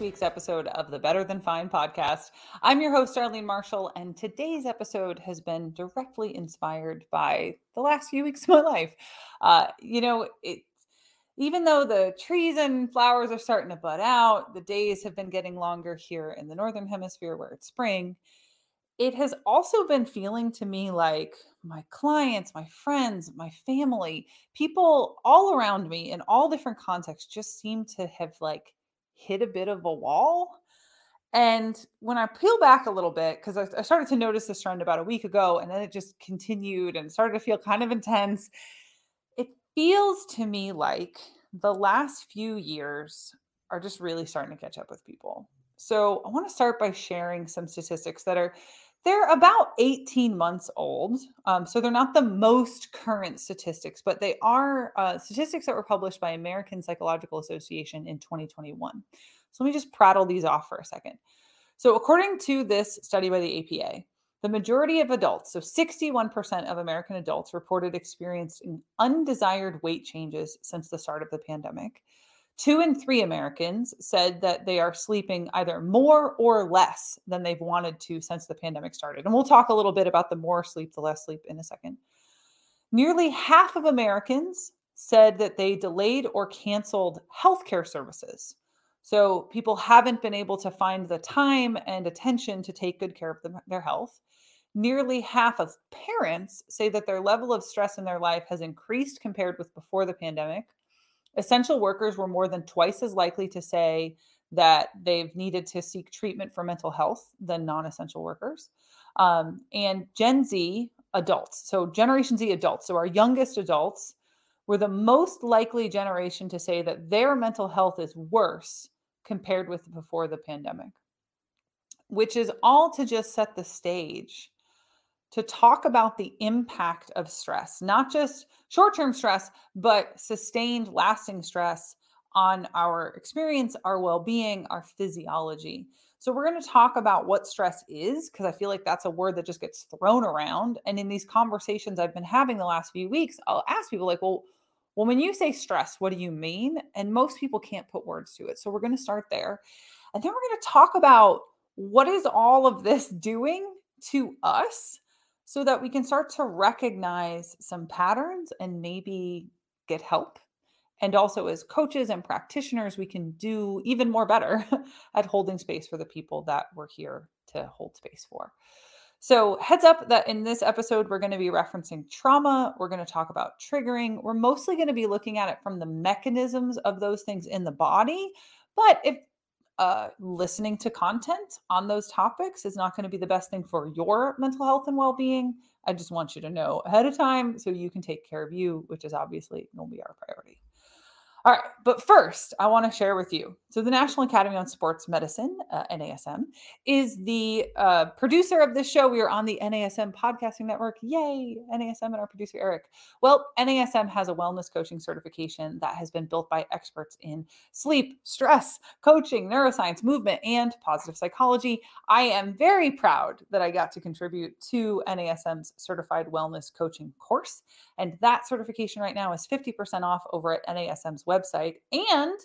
week's episode of the Better Than Fine podcast. I'm your host, Darlene Marshall, and today's episode has been directly inspired by the last few weeks of my life. Uh, you know, it, even though the trees and flowers are starting to bud out, the days have been getting longer here in the Northern Hemisphere where it's spring. It has also been feeling to me like my clients, my friends, my family, people all around me in all different contexts just seem to have like hit a bit of a wall. And when I peel back a little bit, because I, I, started to notice this trend about a week ago, and then it just continued and started to feel kind of intense. It feels to me like the last few years are just really starting to catch up with people. So I want to start by sharing some statistics that are they're about 18 months old. Um, so they're not the most current statistics, but they are uh, statistics that were published by American Psychological Association in 2021. So let me just prattle these off for a second. So, according to this study by the APA, the majority of adults, so 61% of American adults, reported experiencing undesired weight changes since the start of the pandemic. Two in three Americans said that they are sleeping either more or less than they've wanted to since the pandemic started. And we'll talk a little bit about the more sleep, the less sleep in a second. Nearly half of Americans said that they delayed or canceled healthcare services. So people haven't been able to find the time and attention to take good care of them, their health. Nearly half of parents say that their level of stress in their life has increased compared with before the pandemic. Essential workers were more than twice as likely to say that they've needed to seek treatment for mental health than non essential workers. Um, and Gen Z adults, so Generation Z adults, so our youngest adults, were the most likely generation to say that their mental health is worse compared with before the pandemic, which is all to just set the stage to talk about the impact of stress, not just short term stress, but sustained, lasting stress on our experience, our well being, our physiology. So, we're going to talk about what stress is because I feel like that's a word that just gets thrown around. And in these conversations I've been having the last few weeks, I'll ask people, like, well, well, when you say stress, what do you mean? And most people can't put words to it. So, we're going to start there. And then we're going to talk about what is all of this doing to us so that we can start to recognize some patterns and maybe get help. And also, as coaches and practitioners, we can do even more better at holding space for the people that we're here to hold space for. So, heads up that in this episode, we're going to be referencing trauma. We're going to talk about triggering. We're mostly going to be looking at it from the mechanisms of those things in the body. But if uh, listening to content on those topics is not going to be the best thing for your mental health and well being. I just want you to know ahead of time so you can take care of you, which is obviously going to be our priority. All right, but first, I want to share with you. So, the National Academy on Sports Medicine, uh, NASM, is the uh, producer of this show. We are on the NASM podcasting network. Yay, NASM and our producer, Eric. Well, NASM has a wellness coaching certification that has been built by experts in sleep, stress, coaching, neuroscience, movement, and positive psychology. I am very proud that I got to contribute to NASM's certified wellness coaching course. And that certification right now is 50% off over at NASM's website. And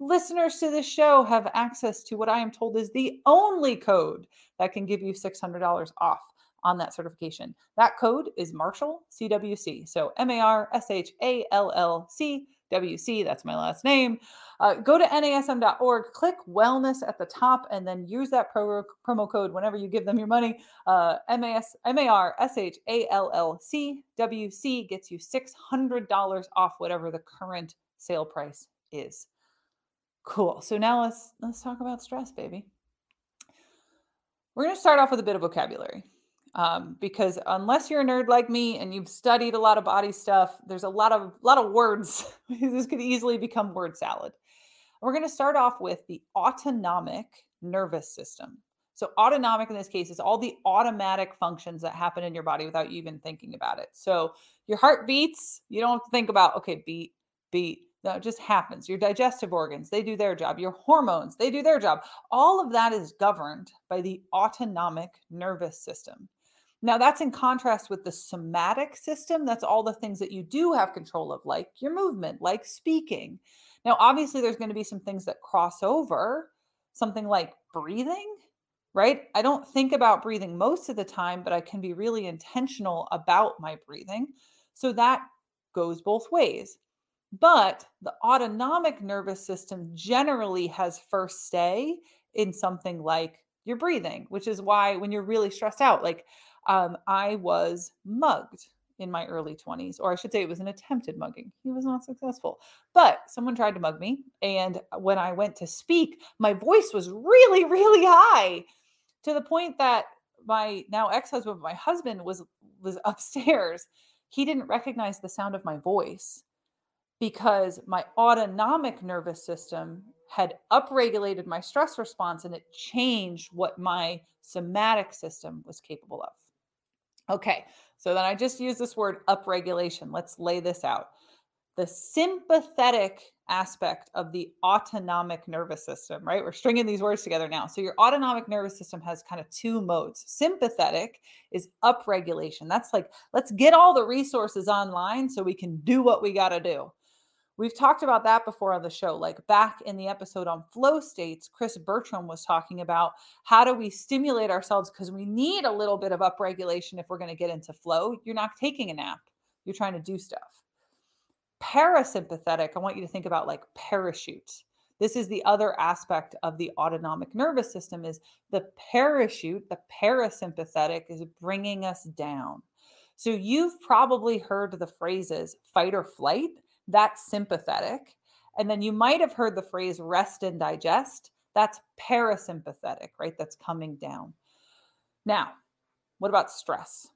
listeners to this show have access to what I am told is the only code that can give you $600 off on that certification. That code is Marshall CWC. So M A R S H A L L C WC, that's my last name. Uh, go to nasm.org, click wellness at the top, and then use that pro- promo code whenever you give them your money. Uh, M-A-S, M-A-R-S-H-A-L-L-C-W-C gets you $600 off whatever the current sale price is. Cool. So now let's let's talk about stress, baby. We're going to start off with a bit of vocabulary um, because unless you're a nerd like me and you've studied a lot of body stuff, there's a lot of lot of words. this could easily become word salad. We're going to start off with the autonomic nervous system. So autonomic in this case is all the automatic functions that happen in your body without you even thinking about it. So your heart beats, you don't have to think about okay, beat, beat. It just happens. Your digestive organs, they do their job. Your hormones, they do their job. All of that is governed by the autonomic nervous system. Now, that's in contrast with the somatic system. That's all the things that you do have control of, like your movement, like speaking. Now, obviously, there's going to be some things that cross over, something like breathing, right? I don't think about breathing most of the time, but I can be really intentional about my breathing. So that goes both ways. But the autonomic nervous system generally has first say in something like your breathing, which is why when you're really stressed out, like um, I was mugged in my early 20s, or I should say it was an attempted mugging. He was not successful, but someone tried to mug me. And when I went to speak, my voice was really, really high to the point that my now ex-husband, my husband was was upstairs. He didn't recognize the sound of my voice because my autonomic nervous system had upregulated my stress response and it changed what my somatic system was capable of. Okay, so then I just use this word upregulation. Let's lay this out. The sympathetic aspect of the autonomic nervous system, right? We're stringing these words together now. So your autonomic nervous system has kind of two modes. Sympathetic is upregulation. That's like, let's get all the resources online so we can do what we got to do. We've talked about that before on the show. Like back in the episode on flow states, Chris Bertram was talking about how do we stimulate ourselves because we need a little bit of upregulation if we're going to get into flow. You're not taking a nap, you're trying to do stuff. Parasympathetic, I want you to think about like parachutes. This is the other aspect of the autonomic nervous system is the parachute, the parasympathetic is bringing us down. So you've probably heard the phrases fight or flight that's sympathetic. And then you might have heard the phrase rest and digest. That's parasympathetic, right? That's coming down. Now, what about stress?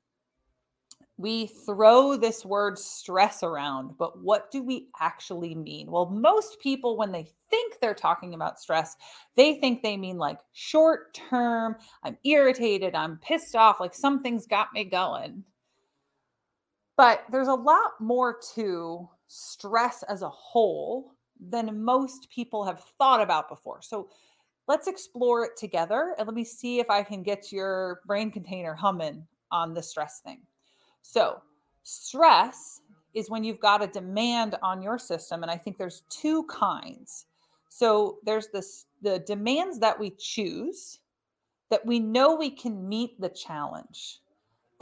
We throw this word stress around, but what do we actually mean? Well, most people, when they think they're talking about stress, they think they mean like short term, I'm irritated, I'm pissed off, like something's got me going. But there's a lot more to stress as a whole than most people have thought about before. So let's explore it together and let me see if I can get your brain container humming on the stress thing. So, stress is when you've got a demand on your system and I think there's two kinds. So there's this the demands that we choose that we know we can meet the challenge.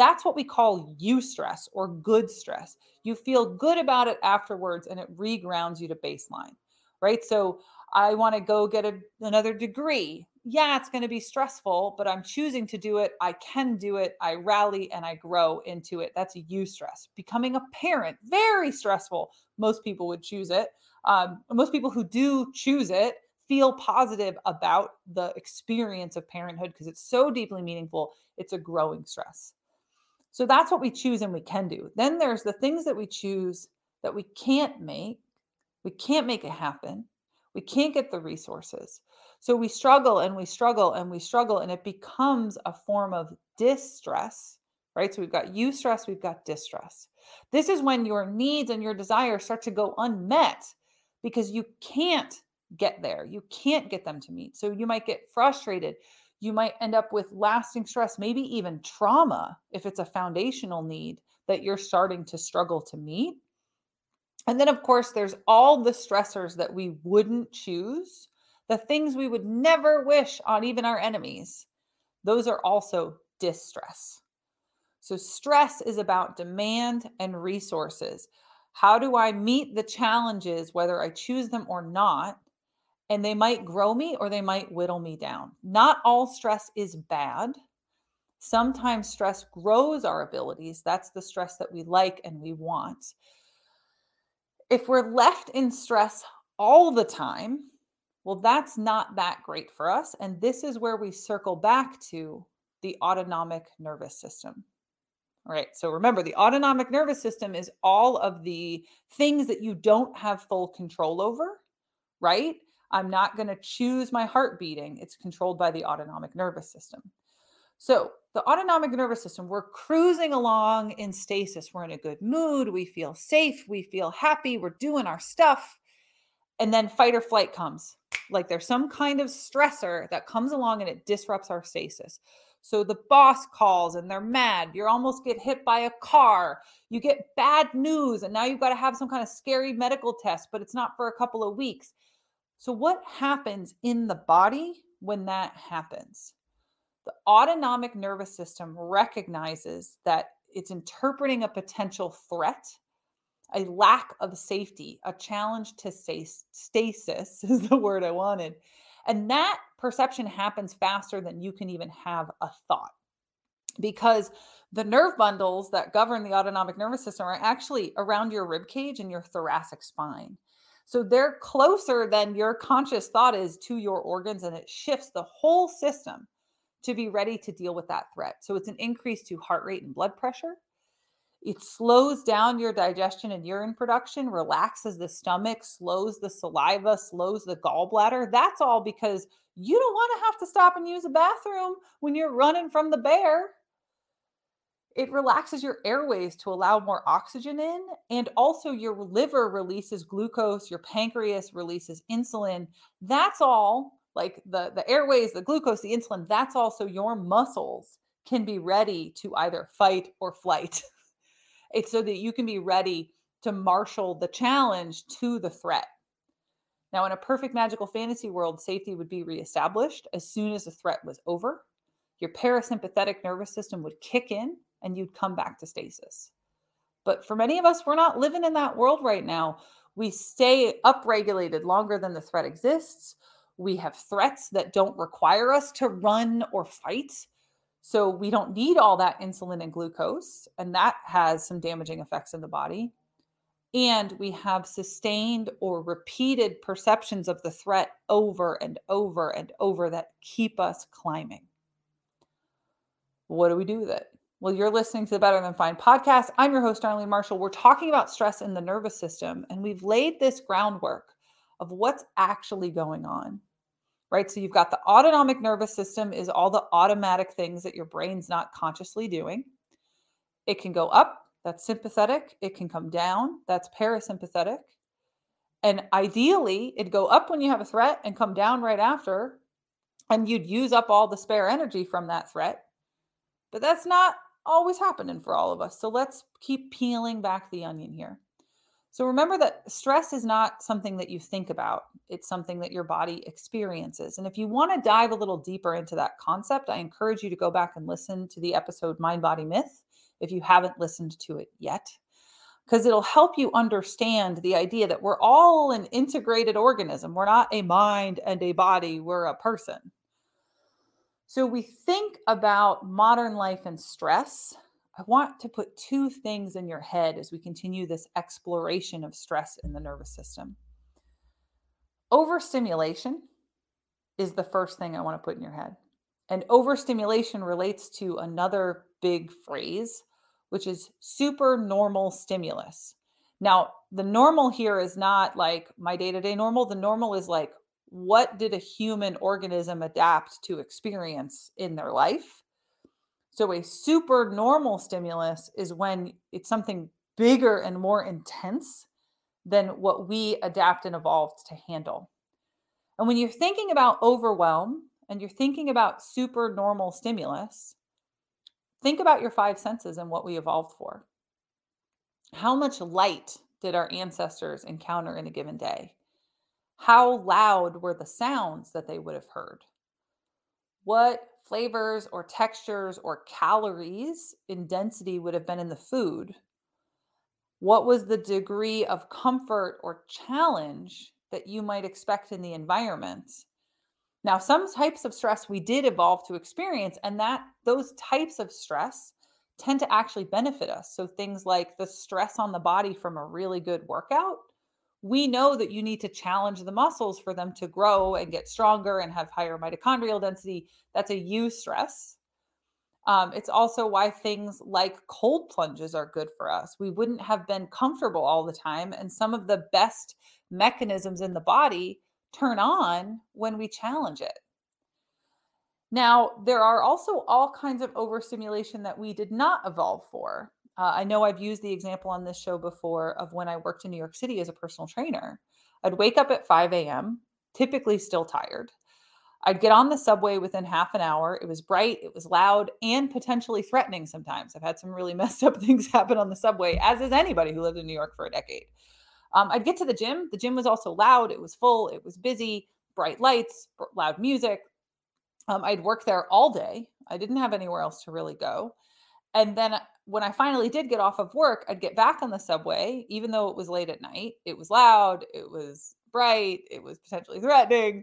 That's what we call eustress or good stress. You feel good about it afterwards and it regrounds you to baseline, right? So I want to go get a, another degree. Yeah, it's going to be stressful, but I'm choosing to do it. I can do it. I rally and I grow into it. That's a eustress. Becoming a parent, very stressful. Most people would choose it. Um, most people who do choose it feel positive about the experience of parenthood because it's so deeply meaningful. It's a growing stress. So that's what we choose and we can do. Then there's the things that we choose that we can't make. We can't make it happen. We can't get the resources. So we struggle and we struggle and we struggle, and it becomes a form of distress, right? So we've got eustress, we've got distress. This is when your needs and your desires start to go unmet because you can't get there. You can't get them to meet. So you might get frustrated you might end up with lasting stress, maybe even trauma if it's a foundational need that you're starting to struggle to meet. And then, of course, there's all the stressors that we wouldn't choose, the things we would never wish on even our enemies. Those are also distress. So, stress is about demand and resources. How do I meet the challenges, whether I choose them or not? And they might grow me or they might whittle me down. Not all stress is bad. Sometimes stress grows our abilities. That's the stress that we like and we want. If we're left in stress all the time, well, that's not that great for us. And this is where we circle back to the autonomic nervous system. All right. So remember, the autonomic nervous system is all of the things that you don't have full control over, right? I'm not going to choose my heart beating. It's controlled by the autonomic nervous system. So, the autonomic nervous system, we're cruising along in stasis. We're in a good mood. We feel safe. We feel happy. We're doing our stuff. And then fight or flight comes. Like there's some kind of stressor that comes along and it disrupts our stasis. So the boss calls and they're mad. You almost get hit by a car. You get bad news, and now you've got to have some kind of scary medical test, but it's not for a couple of weeks. So, what happens in the body when that happens? The autonomic nervous system recognizes that it's interpreting a potential threat, a lack of safety, a challenge to stasis is the word I wanted. And that perception happens faster than you can even have a thought because the nerve bundles that govern the autonomic nervous system are actually around your rib cage and your thoracic spine. So they're closer than your conscious thought is to your organs, and it shifts the whole system to be ready to deal with that threat. So it's an increase to heart rate and blood pressure. It slows down your digestion and urine production, relaxes the stomach, slows the saliva, slows the gallbladder. That's all because you don't want to have to stop and use a bathroom when you're running from the bear. It relaxes your airways to allow more oxygen in, and also your liver releases glucose, your pancreas releases insulin. That's all like the, the airways, the glucose, the insulin, that's also your muscles can be ready to either fight or flight. It's so that you can be ready to marshal the challenge to the threat. Now, in a perfect magical fantasy world, safety would be reestablished as soon as the threat was over. Your parasympathetic nervous system would kick in and you'd come back to stasis. But for many of us, we're not living in that world right now. We stay upregulated longer than the threat exists. We have threats that don't require us to run or fight. So we don't need all that insulin and glucose, and that has some damaging effects in the body. And we have sustained or repeated perceptions of the threat over and over and over that keep us climbing. What do we do with it? Well, you're listening to the Better Than Fine podcast. I'm your host, Darlene Marshall. We're talking about stress in the nervous system, and we've laid this groundwork of what's actually going on right? So you've got the autonomic nervous system is all the automatic things that your brain's not consciously doing. It can go up, that's sympathetic. It can come down, that's parasympathetic. And ideally, it'd go up when you have a threat and come down right after. And you'd use up all the spare energy from that threat. But that's not always happening for all of us. So let's keep peeling back the onion here. So remember that stress is not something that you think about, it's something that your body experiences. And if you want to dive a little deeper into that concept, I encourage you to go back and listen to the episode Mind Body Myth if you haven't listened to it yet, because it'll help you understand the idea that we're all an integrated organism. We're not a mind and a body, we're a person. So we think about modern life and stress I want to put two things in your head as we continue this exploration of stress in the nervous system. Overstimulation is the first thing I want to put in your head. And overstimulation relates to another big phrase, which is super normal stimulus. Now, the normal here is not like my day to day normal. The normal is like, what did a human organism adapt to experience in their life? So, a super normal stimulus is when it's something bigger and more intense than what we adapt and evolved to handle. And when you're thinking about overwhelm and you're thinking about super normal stimulus, think about your five senses and what we evolved for. How much light did our ancestors encounter in a given day? How loud were the sounds that they would have heard? What flavors or textures or calories in density would have been in the food, what was the degree of comfort or challenge that you might expect in the environment? Now, some types of stress we did evolve to experience, and that those types of stress tend to actually benefit us. So, things like the stress on the body from a really good workout we know that you need to challenge the muscles for them to grow and get stronger and have higher mitochondrial density. That's a eustress. Um, it's also why things like cold plunges are good for us. We wouldn't have been comfortable all the time. And some of the best mechanisms in the body turn on when we challenge it. Now, there are also all kinds of overstimulation that we did not evolve for. Uh, I know I've used the example on this show before of when I worked in New York City as a personal trainer. I'd wake up at 5 a.m., typically still tired. I'd get on the subway within half an hour. It was bright, it was loud, and potentially threatening sometimes. I've had some really messed up things happen on the subway, as is anybody who lived in New York for a decade. Um, I'd get to the gym. The gym was also loud, it was full, it was busy, bright lights, loud music. Um, I'd work there all day. I didn't have anywhere else to really go. And then when I finally did get off of work, I'd get back on the subway, even though it was late at night. It was loud, it was bright, it was potentially threatening.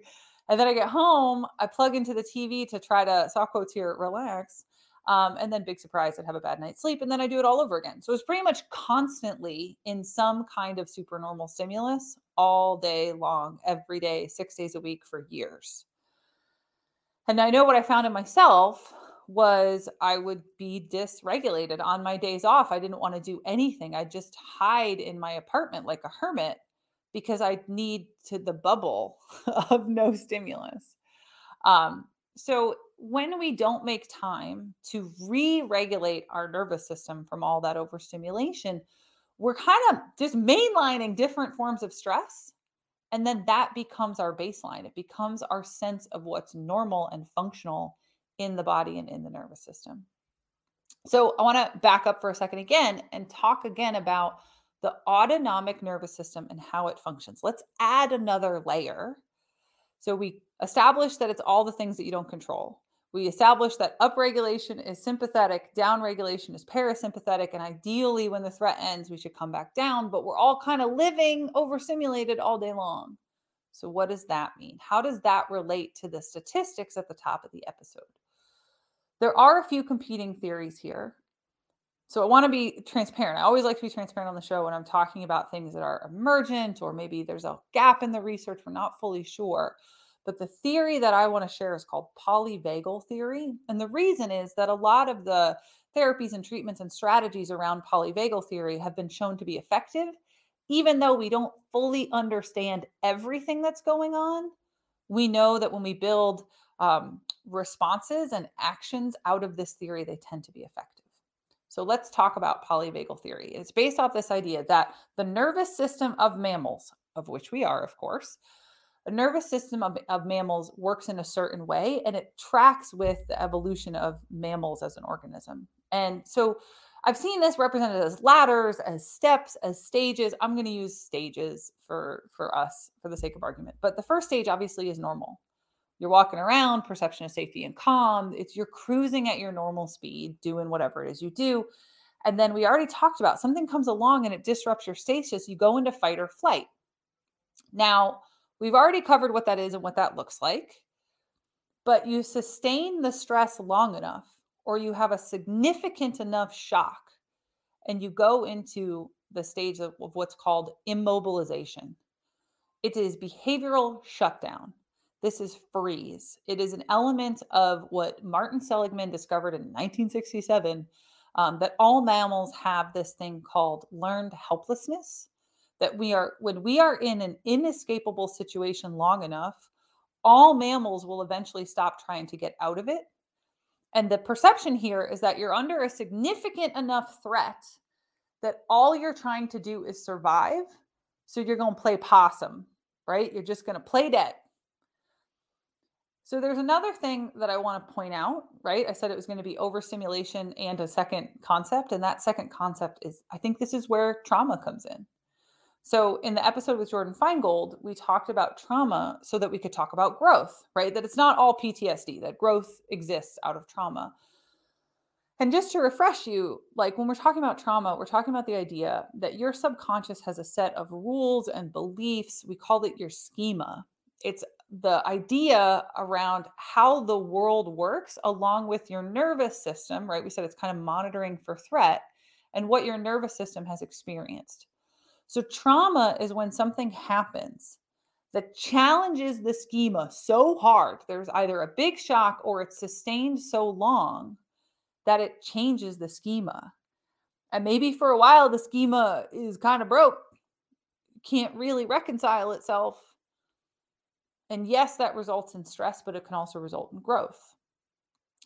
And then I get home, I plug into the TV to try to, soft quotes here, relax. Um, and then, big surprise, I'd have a bad night's sleep. And then I do it all over again. So it's pretty much constantly in some kind of supernormal stimulus all day long, every day, six days a week for years. And I know what I found in myself was I would be dysregulated on my days off. I didn't want to do anything. I just hide in my apartment like a hermit because I need to the bubble of no stimulus. Um, so when we don't make time to re-regulate our nervous system from all that overstimulation, we're kind of just mainlining different forms of stress. And then that becomes our baseline. It becomes our sense of what's normal and functional in the body and in the nervous system. So I want to back up for a second again and talk again about the autonomic nervous system and how it functions. Let's add another layer. So we establish that it's all the things that you don't control. We establish that upregulation is sympathetic, downregulation is parasympathetic, and ideally, when the threat ends, we should come back down. But we're all kind of living overstimulated all day long. So, what does that mean? How does that relate to the statistics at the top of the episode? There are a few competing theories here. So I want to be transparent. I always like to be transparent on the show when I'm talking about things that are emergent or maybe there's a gap in the research. We're not fully sure. But the theory that I want to share is called polyvagal theory. And the reason is that a lot of the therapies and treatments and strategies around polyvagal theory have been shown to be effective, even though we don't fully understand everything that's going on. We know that when we build um, responses and actions out of this theory, they tend to be effective. So let's talk about polyvagal theory. It's based off this idea that the nervous system of mammals, of which we are, of course, a nervous system of, of mammals works in a certain way and it tracks with the evolution of mammals as an organism. And so I've seen this represented as ladders, as steps, as stages. I'm going to use stages for for us for the sake of argument. But the first stage obviously is normal. You're walking around, perception of safety and calm. It's you're cruising at your normal speed, doing whatever it is you do. And then we already talked about something comes along and it disrupts your stasis, you go into fight or flight. Now, we've already covered what that is and what that looks like. But you sustain the stress long enough, or you have a significant enough shock, and you go into the stage of, of what's called immobilization. It is behavioral shutdown. This is freeze. It is an element of what Martin Seligman discovered in 1967 um, that all mammals have this thing called learned helplessness. That we are, when we are in an inescapable situation long enough, all mammals will eventually stop trying to get out of it. And the perception here is that you're under a significant enough threat that all you're trying to do is survive. So you're going to play possum, right? You're just going to play dead. So there's another thing that I want to point out, right? I said it was going to be overstimulation and a second concept. And that second concept is I think this is where trauma comes in. So in the episode with Jordan Feingold, we talked about trauma so that we could talk about growth, right? That it's not all PTSD, that growth exists out of trauma. And just to refresh you, like when we're talking about trauma, we're talking about the idea that your subconscious has a set of rules and beliefs. We call it your schema. It's the idea around how the world works along with your nervous system, right? We said it's kind of monitoring for threat and what your nervous system has experienced. So, trauma is when something happens that challenges the schema so hard. There's either a big shock or it's sustained so long that it changes the schema. And maybe for a while, the schema is kind of broke, can't really reconcile itself and yes, that results in stress, but it can also result in growth.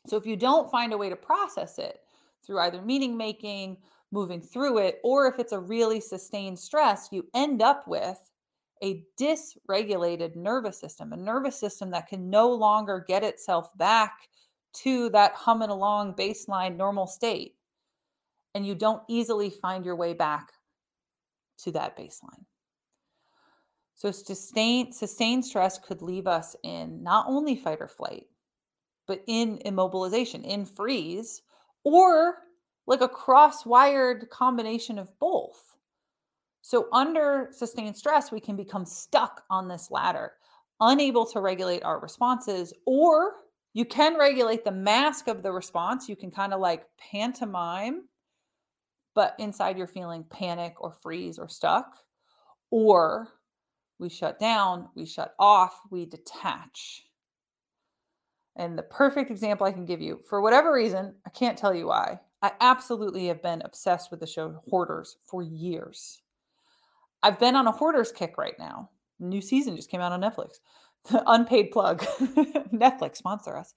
So if you don't find a way to process it through either meaning making, moving through it, or if it's a really sustained stress, you end up with a dysregulated nervous system, a nervous system that can no longer get itself back to that humming along baseline normal state. And you don't easily find your way back to that baseline. So sustained, sustained stress could leave us in not only fight or flight, but in immobilization, in freeze, or like a cross-wired combination of both. So under sustained stress, we can become stuck on this ladder, unable to regulate our responses, or you can regulate the mask of the response. You can kind of like pantomime, but inside you're feeling panic or freeze or stuck. Or we shut down, we shut off, we detach. And the perfect example I can give you, for whatever reason, I can't tell you why, I absolutely have been obsessed with the show Hoarders for years. I've been on a Hoarders kick right now. New season just came out on Netflix. The Unpaid plug. Netflix sponsor us.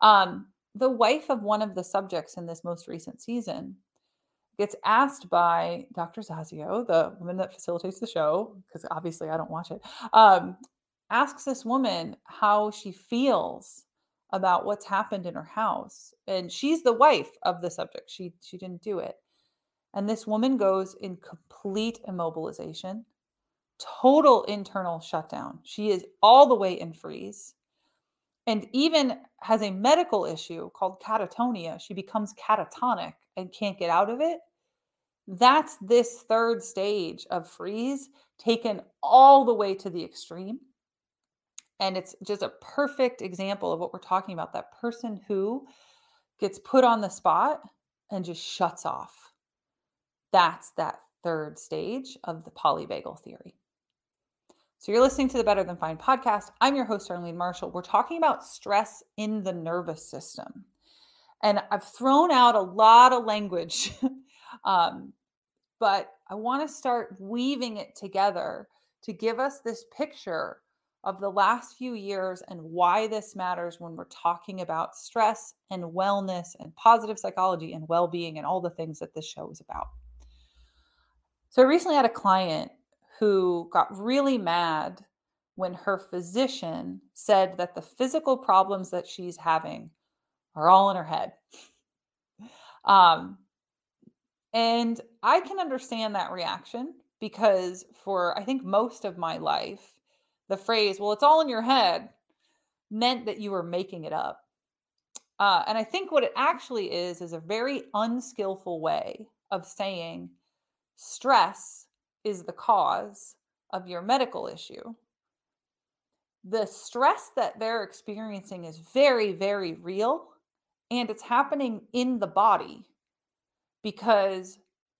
Um, the wife of one of the subjects in this most recent season gets asked by Dr. Zasio, the woman that facilitates the show, because obviously I don't watch it, um, asks this woman how she feels about what's happened in her house. And she's the wife of the subject. She she didn't do it. And this woman goes in complete immobilization, total internal shutdown. She is all the way in freeze and even has a medical issue called catatonia. She becomes catatonic and can't get out of it. That's this third stage of freeze taken all the way to the extreme. And it's just a perfect example of what we're talking about that person who gets put on the spot and just shuts off. That's that third stage of the polyvagal theory. So you're listening to the Better Than Fine podcast. I'm your host, Darlene Marshall. We're talking about stress in the nervous system. And I've thrown out a lot of language, um, but I want to start weaving it together to give us this picture of the last few years and why this matters when we're talking about stress and wellness and positive psychology and well being and all the things that this show is about. So, I recently had a client who got really mad when her physician said that the physical problems that she's having are all in her head. Um, and I can understand that reaction because for I think most of my life, the phrase, well, it's all in your head, meant that you were making it up. Uh, and I think what it actually is is a very unskillful way of saying stress is the cause of your medical issue. The stress that they're experiencing is very, very real and it's happening in the body because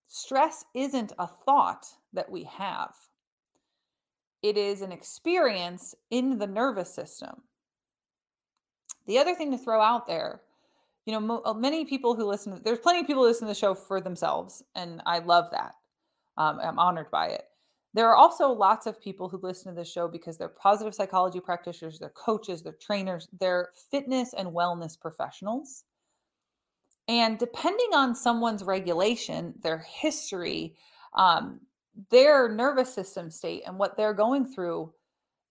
stress isn't a thought that we have it is an experience in the nervous system. The other thing to throw out there, you know, uh, many people who listen, there's plenty of people who listen to the show for themselves, and I love that. Um, I'm honored by it. There are also lots of people who listen to the show because they're positive psychology practitioners, they're coaches, they're trainers, they're fitness and wellness professionals. And depending on someone's regulation, their history, um, their nervous system state and what they're going through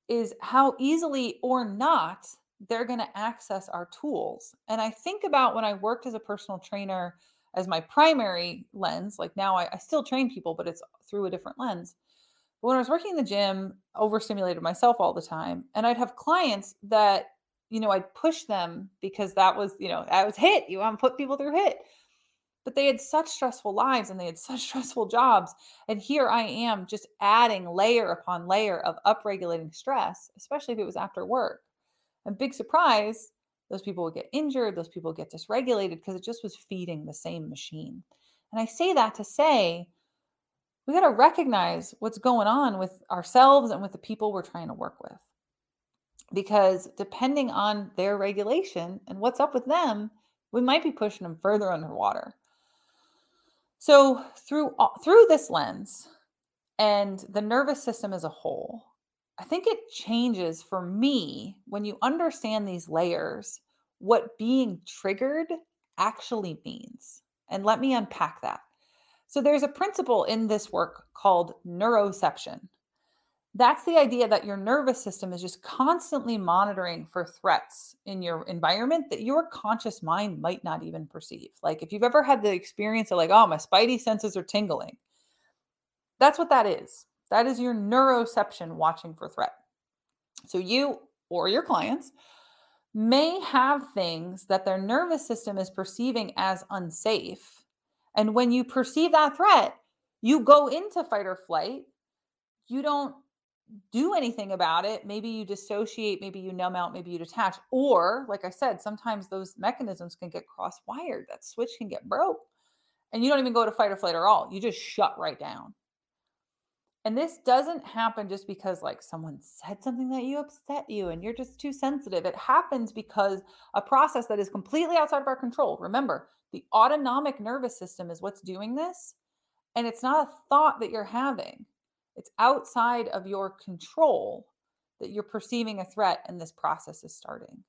is how easily or not they're going to access our tools. And I think about when I worked as a personal trainer as my primary lens, like now I, I still train people, but it's through a different lens. But when I was working in the gym, overstimulated myself all the time. And I'd have clients that, you know, I'd push them because that was, you know, I was HIIT. You want to put people through HIIT. but they had such stressful lives and they had such stressful jobs. And here I am just adding layer upon layer of upregulating stress, especially if it was after work. And big surprise, those people would get injured, those people get dysregulated because it just was feeding the same machine. And I say that to say, we got to recognize what's going on with ourselves and with the people we're trying to work with. Because depending on their regulation and what's up with them, we might be pushing them further underwater. So through through this lens and the nervous system as a whole, I think it changes for me when you understand these layers what being triggered actually means. And let me unpack that. So there's a principle in this work called neuroception. That's the idea that your nervous system is just constantly monitoring for threats in your environment that your conscious mind might not even perceive. Like if you've ever had the experience of like, oh, my spidey senses are tingling, that's what that is. That is your neuroception watching for threat. So you or your clients may have things that their nervous system is perceiving as unsafe. And when you perceive that threat, you go into fight or flight. You don't do anything about it. Maybe you dissociate, maybe you numb out, maybe you detach. Or, like I said, sometimes those mechanisms can get cross wired. That switch can get broke. And you don't even go to fight or flight at all. You just shut right down. And this doesn't happen just because like someone said something that you upset you and you're just too sensitive. It happens because a process that is completely outside of our control. Remember, the autonomic nervous system is what's doing this. And it's not a thought that you're having. It's outside of your control that you're perceiving a threat and this process is starting.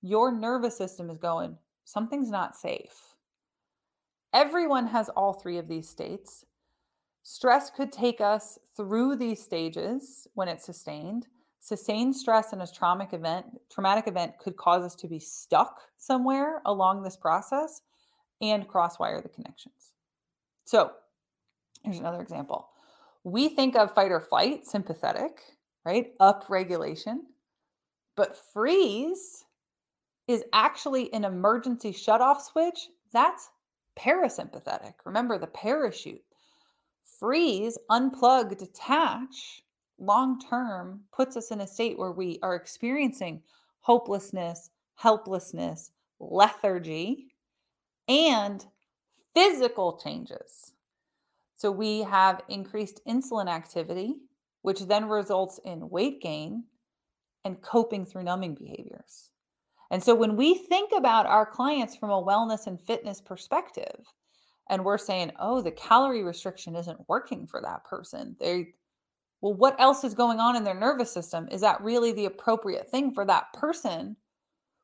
Your nervous system is going, something's not safe. Everyone has all three of these states. Stress could take us through these stages when it's sustained. Sustained stress in a traumatic event, traumatic event could cause us to be stuck somewhere along this process and crosswire the connections. So, here's another example. We think of fight or flight, sympathetic, right? Up regulation. But freeze is actually an emergency shutoff switch. That's parasympathetic. Remember the parachute freeze, unplug, detach long term puts us in a state where we are experiencing hopelessness, helplessness, lethargy, and physical changes. So we have increased insulin activity, which then results in weight gain and coping through numbing behaviors. And so when we think about our clients from a wellness and fitness perspective, and we're saying, oh, the calorie restriction isn't working for that person. They, well, what else is going on in their nervous system? Is that really the appropriate thing for that person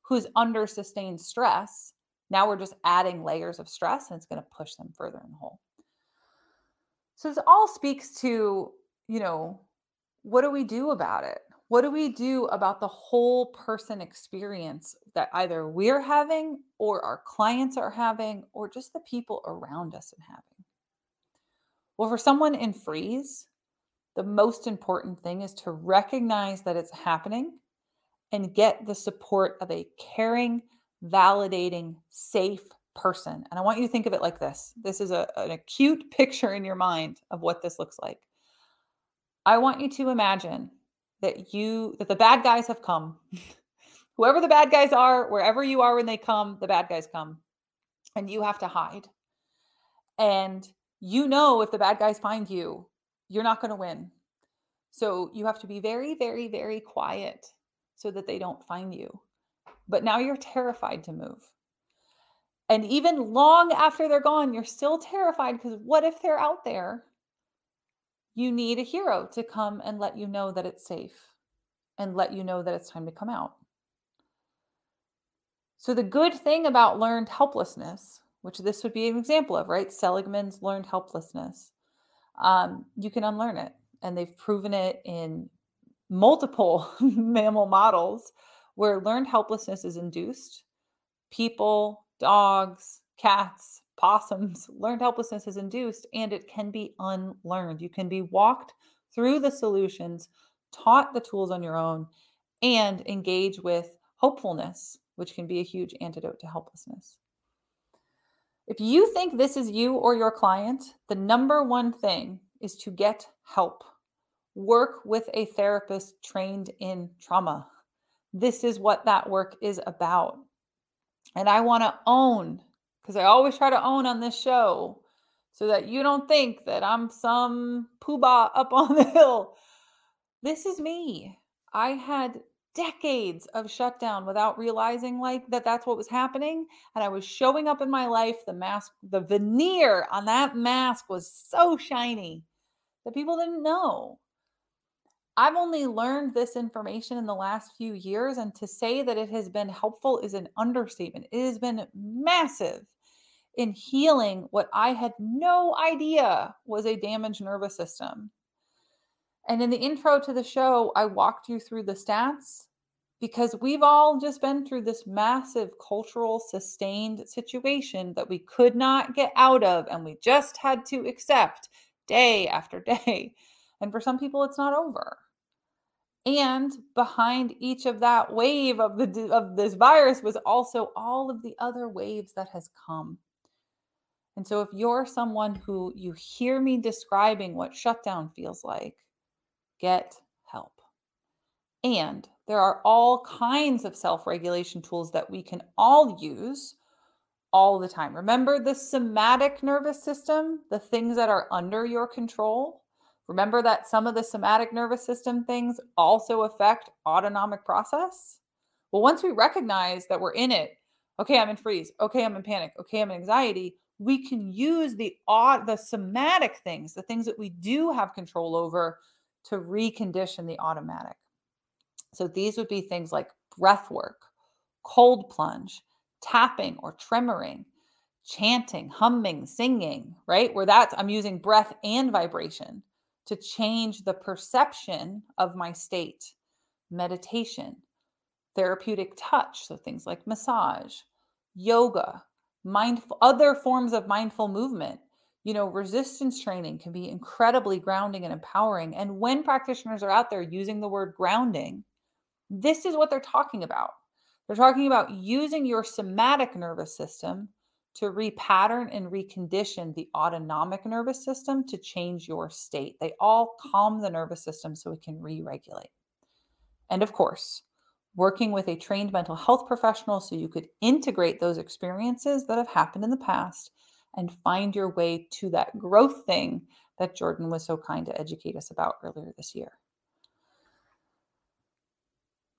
who's under sustained stress? Now we're just adding layers of stress and it's going to push them further in the hole. So this all speaks to, you know, what do we do about it? What do we do about the whole person experience that either we're having or our clients are having or just the people around us are having? Well, for someone in freeze, the most important thing is to recognize that it's happening and get the support of a caring, validating, safe person. And I want you to think of it like this this is a, an acute picture in your mind of what this looks like. I want you to imagine that you that the bad guys have come. Whoever the bad guys are, wherever you are when they come, the bad guys come. And you have to hide. And you know if the bad guys find you, you're not going to win. So you have to be very very very quiet so that they don't find you. But now you're terrified to move. And even long after they're gone, you're still terrified because what if they're out there you need a hero to come and let you know that it's safe and let you know that it's time to come out. So, the good thing about learned helplessness, which this would be an example of, right? Seligman's learned helplessness, um, you can unlearn it. And they've proven it in multiple mammal models where learned helplessness is induced. People, dogs, cats, possums, learned helplessness is induced and it can be unlearned. You can be walked through the solutions, taught the tools on your own, and engage with hopefulness, which can be a huge antidote to helplessness. If you think this is you or your client, the number one thing is to get help. Work with a therapist trained in trauma. This is what that work is about. And I want to own because I always try to own on this show so that you don't think that I'm some poobah up on the hill. This is me. I had decades of shutdown without realizing like that that's what was happening and i was showing up in my life the mask the veneer on that mask was so shiny that people didn't know I've only learned this information in the last few years, and to say that it has been helpful is an understatement. It has been massive in healing what I had no idea was a damaged nervous system. And in the intro to the show, I walked you through the stats because we've all just been through this massive cultural sustained situation that we could not get out of and we just had to accept day after day. And for some people, it's not over. And behind each of that wave of the of this virus was also all of the other waves that has come. And so if you're someone who you hear me describing what shutdown feels like, get help. And there are all kinds of self-regulation tools that we can all use all the time. Remember the somatic nervous system, the things that are under your control? Remember that some of the somatic nervous system things also affect autonomic process? Well, once we recognize that we're in it, okay, I'm in freeze, okay, I'm in panic, okay, I'm in anxiety, we can use the the somatic things, the things that we do have control over to recondition the automatic. So these would be things like breath work, cold plunge, tapping or tremoring, chanting, humming, singing, right? Where that's I'm using breath and vibration to change the perception of my state. Meditation, therapeutic touch, so things like massage, yoga, mindful other forms of mindful movement. You know, resistance training can be incredibly grounding and empowering. And when practitioners are out there using the word grounding, this is what they're talking about. They're talking about using your somatic nervous system to repattern and recondition the autonomic nervous system to change your state. They all calm the nervous system so it can re regulate. And of course, working with a trained mental health professional so you could integrate those experiences that have happened in the past and find your way to that growth thing that Jordan was so kind to educate us about earlier this year.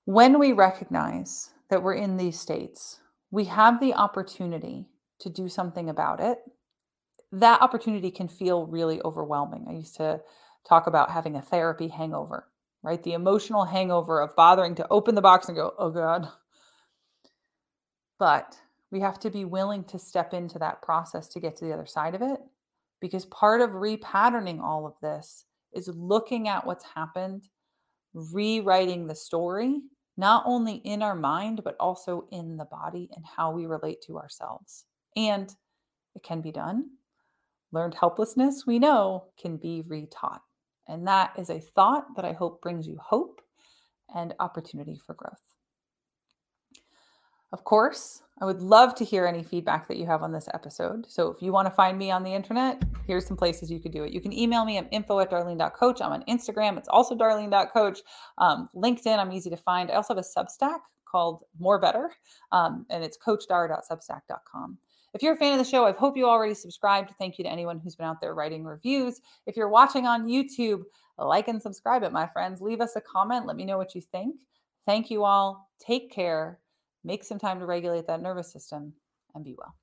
When we recognize that we're in these states, we have the opportunity to do something about it, that opportunity can feel really overwhelming. I used to talk about having a therapy hangover, right? The emotional hangover of bothering to open the box and go, oh God. But we have to be willing to step into that process to get to the other side of it. Because part of repatterning all of this is looking at what's happened, rewriting the story, not only in our mind, but also in the body and how we relate to ourselves. And it can be done. Learned helplessness, we know, can be retaught. And that is a thought that I hope brings you hope and opportunity for growth. Of course, I would love to hear any feedback that you have on this episode. So if you want to find me on the internet, here's some places you could do it. You can email me at info at darlene.coach. I'm on Instagram. It's also darlene.coach. Um, LinkedIn, I'm easy to find. I also have a Substack called More Better, um, and it's coachdar.substack.com. If you're a fan of the show, I hope you already subscribed. Thank you to anyone who's been out there writing reviews. If you're watching on YouTube, like and subscribe it, my friends. Leave us a comment. Let me know what you think. Thank you all. Take care. Make some time to regulate that nervous system and be well.